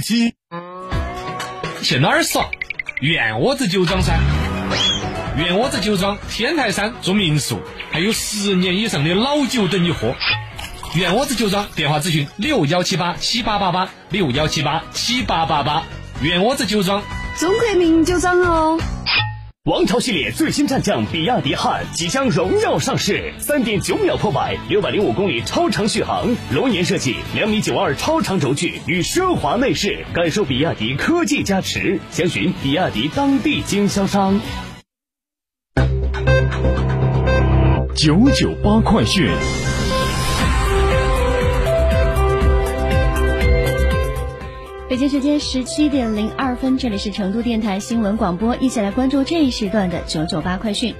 七。去哪儿耍？袁窝子酒庄噻！袁窝子酒庄天台山住民宿，还有十年以上的老酒等你喝。袁窝子酒庄电话咨询六幺七八七八八八六幺七八七八八八。袁窝子酒庄，中国名酒庄哦。王朝系列最新战将比亚迪汉即将荣耀上市，三点九秒破百，六百零五公里超长续航，龙年设计，两米九二超长轴距与奢华内饰，感受比亚迪科技加持。详询比亚迪当地经销商。九九八快讯。北京时间十七点零二分，这里是成都电台新闻广播，一起来关注这一时段的九九八快讯。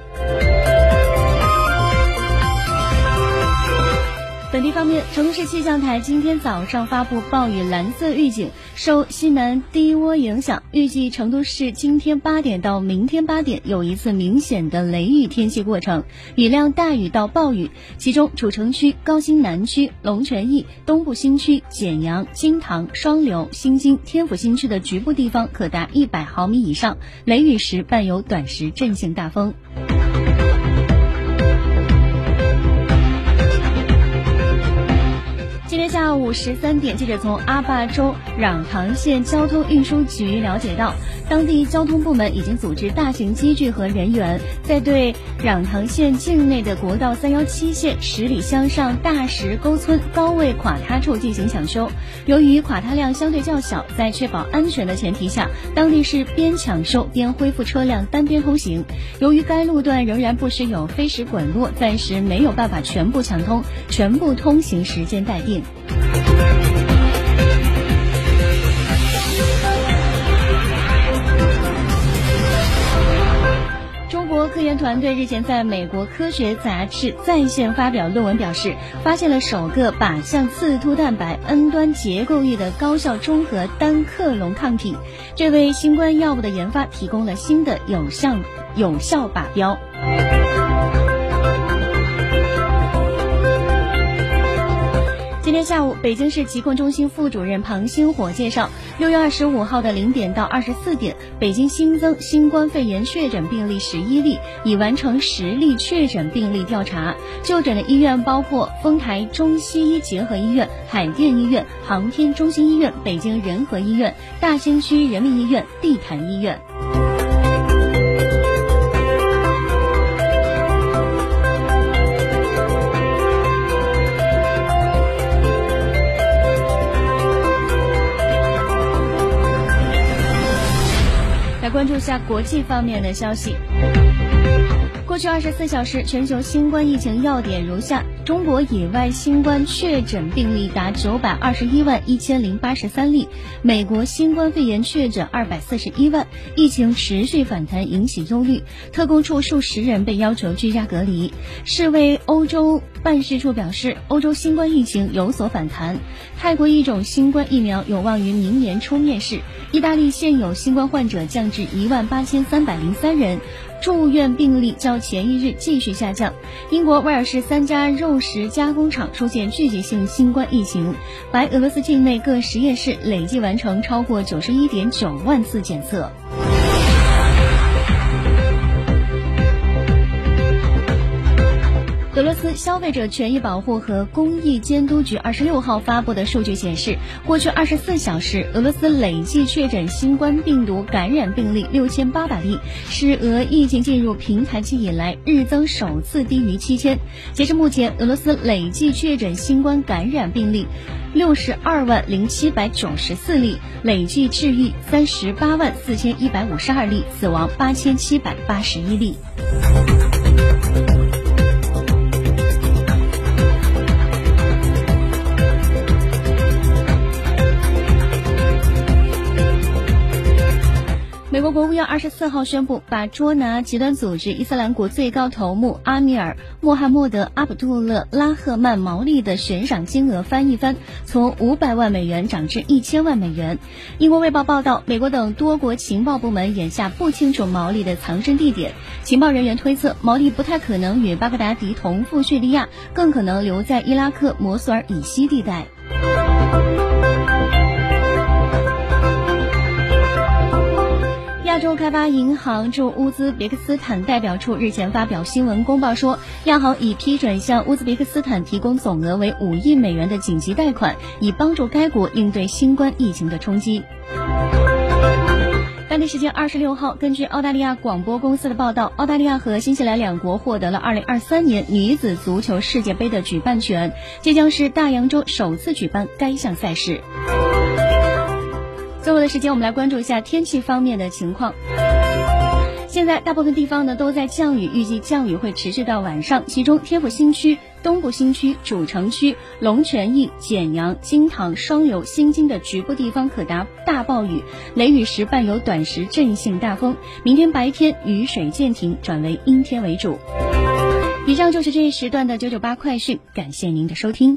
本地方面，成都市气象台今天早上发布暴雨蓝色预警，受西南低涡影响，预计成都市今天八点到明天八点有一次明显的雷雨天气过程，雨量大雨到暴雨，其中主城区、高新南区、龙泉驿、东部新区、简阳、金堂、双流、新津、天府新区的局部地方可达一百毫米以上，雷雨时伴有短时阵性大风。午十三点，记者从阿坝州壤塘县交通运输局了解到，当地交通部门已经组织大型机具和人员，在对壤塘县境内的国道三幺七线十里乡上大石沟村高位垮塌处进行抢修。由于垮塌量相对较小，在确保安全的前提下，当地是边抢修边恢复车辆单边通行。由于该路段仍然不时有飞石滚落，暂时没有办法全部抢通，全部通行时间待定。中国科研团队日前在美国科学杂志在线发表论文，表示发现了首个靶向刺突蛋白 N 端结构域的高效中和单克隆抗体，这为新冠药物的研发提供了新的有效有效靶标。天下午，北京市疾控中心副主任庞星火介绍，六月二十五号的零点到二十四点，北京新增新冠肺炎确诊病例十一例，已完成十例确诊病例调查。就诊的医院包括丰台中西医结合医院、海淀医院、航天中心医院、北京仁和医院、大兴区人民医院、地坛医院。下国际方面的消息。过去二十四小时，全球新冠疫情要点如下：中国以外新冠确诊病例达九百二十一万一千零八十三例；美国新冠肺炎确诊二百四十一万，疫情持续反弹引起忧虑。特工处数十人被要求居家隔离。世卫欧洲办事处表示，欧洲新冠疫情有所反弹。泰国一种新冠疫苗有望于明年初面世。意大利现有新冠患者降至一万八千三百零三人。住院病例较前一日继续下降。英国威尔士三家肉食加工厂出现聚集性新冠疫情。白俄罗斯境内各实验室累计完成超过九十一点九万次检测。俄罗斯消费者权益保护和公益监督局二十六号发布的数据显示，过去二十四小时，俄罗斯累计确诊新冠病毒感染病例六千八百例，是俄疫情进入平台期以来日增首次低于七千。截至目前，俄罗斯累计确诊新冠感染病例六十二万零七百九十四例，累计治愈三十八万四千一百五十二例，死亡八千七百八十一例。国国务院二十四号宣布，把捉拿极端组织伊斯兰国最高头目阿米尔·穆罕默德·阿卜杜勒·拉赫曼·毛利的悬赏金额翻一番，从五百万美元涨至一千万美元。英国卫报报道，美国等多国情报部门眼下不清楚毛利的藏身地点，情报人员推测，毛利不太可能与巴格达迪同赴叙利亚，更可能留在伊拉克摩苏尔以西地带。亚洲开发银行驻乌兹别克斯坦代表处日前发表新闻公报说，央行已批准向乌兹别克斯坦提供总额为五亿美元的紧急贷款，以帮助该国应对新冠疫情的冲击。当地时间二十六号，根据澳大利亚广播公司的报道，澳大利亚和新西兰两国获得了二零二三年女子足球世界杯的举办权，这将是大洋洲首次举办该项赛事。最后的时间，我们来关注一下天气方面的情况。现在大部分地方呢都在降雨，预计降雨会持续到晚上。其中，天府新区、东部新区、主城区、龙泉驿、简阳、金堂、双流、新津的局部地方可达大暴雨，雷雨时伴有短时阵性大风。明天白天雨水渐停，转为阴天为主。以上就是这一时段的九九八快讯，感谢您的收听。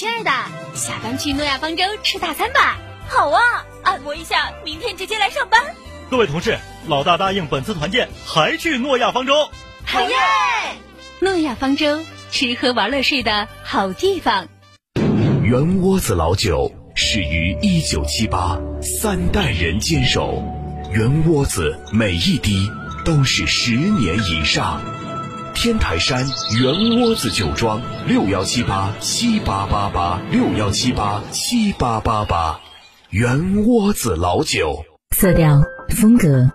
亲爱的，下班去诺亚方舟吃大餐吧。好啊，按摩一下，明天直接来上班。各位同事，老大答应本次团建还去诺亚方舟。好耶！诺亚方舟，吃喝玩乐睡的好地方。圆窝子老酒始于一九七八，三代人坚守，圆窝子每一滴都是十年以上。天台山圆窝子酒庄六幺七八七八八八六幺七八七八八八，圆窝子老酒。色调、风格，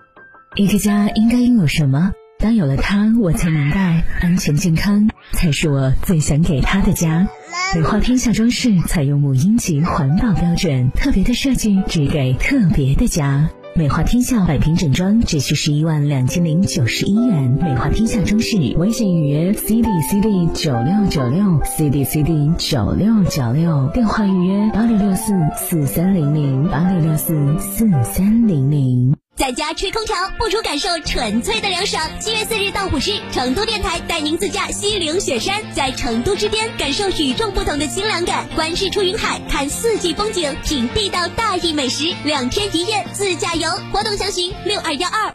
一个家应该拥有什么？当有了它，我才明白，安全健康才是我最想给他的家。美化天下装饰采用母婴级环保标准，特别的设计只给特别的家。美化天下百平整装只需十一万两千零九十一元。美化天下装饰微信预约 C D C D 九六九六 C D C D 九六九六，电话预约八六六四四三零零八六六四四三零零。在家吹空调，不如感受纯粹的凉爽。七月四日到五日，成都电台带您自驾西岭雪山，在成都之巅感受与众不同的清凉感，观日出云海，看四季风景，品地道大邑美食，两天一夜自驾游。活动详询六二幺二。